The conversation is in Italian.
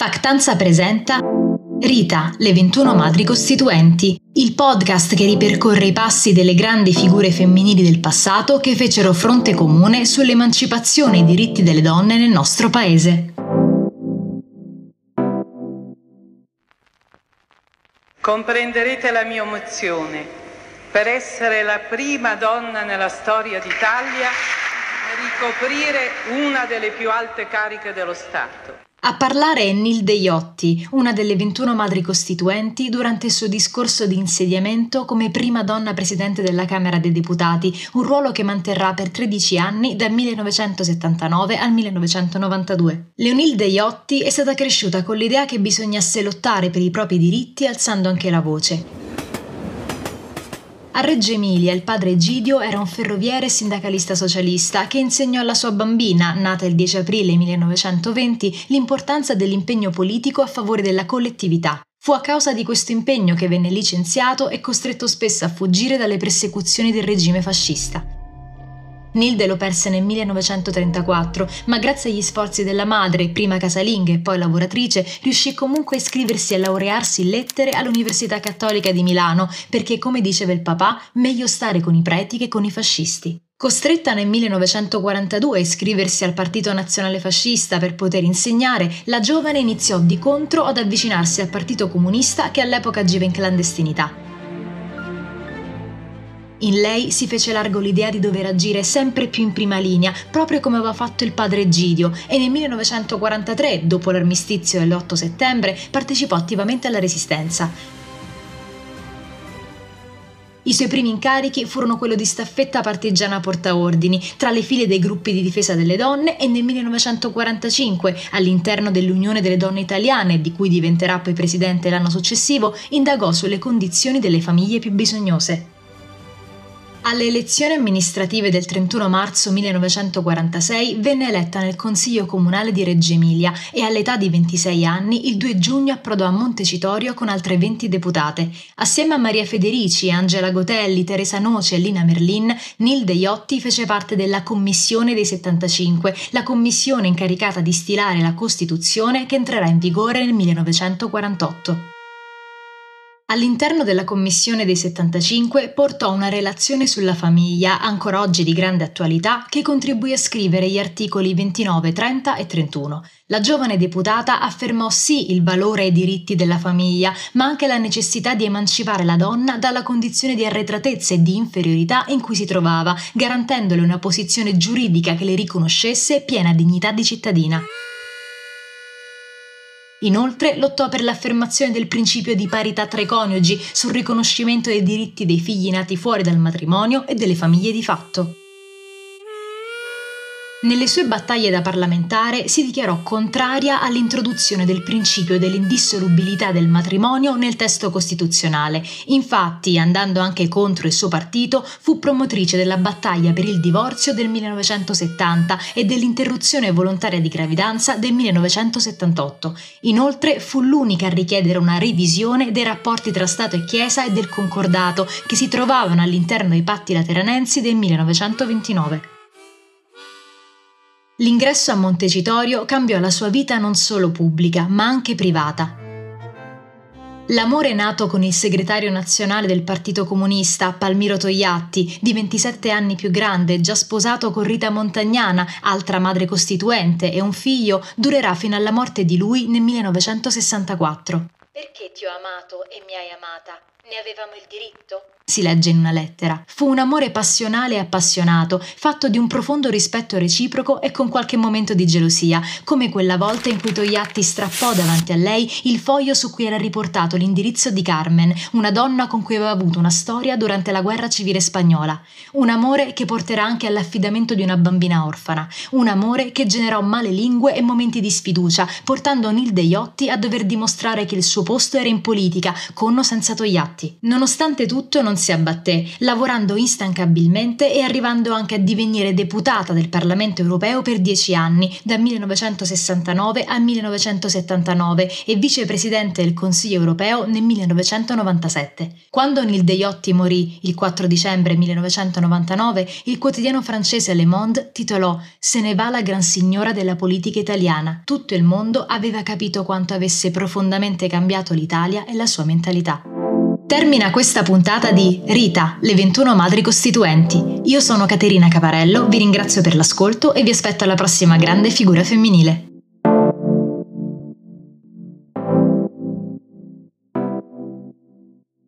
Factanza presenta Rita, le 21 madri costituenti, il podcast che ripercorre i passi delle grandi figure femminili del passato che fecero fronte comune sull'emancipazione e i diritti delle donne nel nostro paese. Comprenderete la mia emozione per essere la prima donna nella storia d'Italia a ricoprire una delle più alte cariche dello Stato. A parlare è Nilde Iotti, una delle 21 madri costituenti, durante il suo discorso di insediamento come prima donna presidente della Camera dei Deputati, un ruolo che manterrà per 13 anni dal 1979 al 1992. Leonilde Iotti è stata cresciuta con l'idea che bisognasse lottare per i propri diritti alzando anche la voce. A Reggio Emilia il padre Egidio era un ferroviere sindacalista socialista che insegnò alla sua bambina, nata il 10 aprile 1920, l'importanza dell'impegno politico a favore della collettività. Fu a causa di questo impegno che venne licenziato e costretto spesso a fuggire dalle persecuzioni del regime fascista. Nilde lo perse nel 1934, ma grazie agli sforzi della madre, prima casalinga e poi lavoratrice, riuscì comunque a iscriversi e laurearsi in lettere all'Università Cattolica di Milano, perché, come diceva il papà, meglio stare con i preti che con i fascisti. Costretta nel 1942 a iscriversi al Partito Nazionale Fascista per poter insegnare, la giovane iniziò di contro ad avvicinarsi al Partito Comunista che all'epoca agiva in clandestinità. In lei si fece largo l'idea di dover agire sempre più in prima linea, proprio come aveva fatto il padre Egidio, e nel 1943, dopo l'armistizio dell'8 settembre, partecipò attivamente alla resistenza. I suoi primi incarichi furono quello di staffetta partigiana portaordini tra le file dei gruppi di difesa delle donne e nel 1945, all'interno dell'Unione delle Donne Italiane, di cui diventerà poi presidente l'anno successivo, indagò sulle condizioni delle famiglie più bisognose. Alle elezioni amministrative del 31 marzo 1946 venne eletta nel Consiglio Comunale di Reggio Emilia e all'età di 26 anni il 2 giugno approdò a Montecitorio con altre 20 deputate. Assieme a Maria Federici, Angela Gotelli, Teresa Noce e Lina Merlin, Nilde Iotti fece parte della Commissione dei 75, la commissione incaricata di stilare la Costituzione che entrerà in vigore nel 1948. All'interno della Commissione dei 75 portò una relazione sulla famiglia, ancora oggi di grande attualità, che contribuì a scrivere gli articoli 29, 30 e 31. La giovane deputata affermò sì il valore e i diritti della famiglia, ma anche la necessità di emancipare la donna dalla condizione di arretratezza e di inferiorità in cui si trovava, garantendole una posizione giuridica che le riconoscesse piena dignità di cittadina. Inoltre lottò per l'affermazione del principio di parità tra i coniugi, sul riconoscimento dei diritti dei figli nati fuori dal matrimonio e delle famiglie di fatto. Nelle sue battaglie da parlamentare si dichiarò contraria all'introduzione del principio dell'indissolubilità del matrimonio nel testo costituzionale. Infatti, andando anche contro il suo partito, fu promotrice della battaglia per il divorzio del 1970 e dell'interruzione volontaria di gravidanza del 1978. Inoltre fu l'unica a richiedere una revisione dei rapporti tra Stato e Chiesa e del concordato che si trovavano all'interno dei patti lateranensi del 1929. L'ingresso a Montecitorio cambiò la sua vita non solo pubblica, ma anche privata. L'amore nato con il segretario nazionale del Partito Comunista, Palmiro Togliatti, di 27 anni più grande, già sposato con Rita Montagnana, altra madre costituente, e un figlio, durerà fino alla morte di lui nel 1964. Perché ti ho amato e mi hai amata? Ne avevamo il diritto? si legge in una lettera. Fu un amore passionale e appassionato, fatto di un profondo rispetto reciproco e con qualche momento di gelosia, come quella volta in cui Togliatti strappò davanti a lei il foglio su cui era riportato l'indirizzo di Carmen, una donna con cui aveva avuto una storia durante la guerra civile spagnola. Un amore che porterà anche all'affidamento di una bambina orfana. Un amore che generò male lingue e momenti di sfiducia, portando Nilde Iotti a dover dimostrare che il suo posto era in politica, con o senza Togliatti fatti. Nonostante tutto non si abbatté, lavorando instancabilmente e arrivando anche a divenire deputata del Parlamento europeo per dieci anni, dal 1969 al 1979 e vicepresidente del Consiglio europeo nel 1997. Quando Nil Deiotti morì il 4 dicembre 1999, il quotidiano francese Le Monde titolò Se ne va la gran signora della politica italiana. Tutto il mondo aveva capito quanto avesse profondamente cambiato l'Italia e la sua mentalità. Termina questa puntata di Rita, le 21 madri costituenti. Io sono Caterina Caparello, vi ringrazio per l'ascolto e vi aspetto alla prossima grande figura femminile.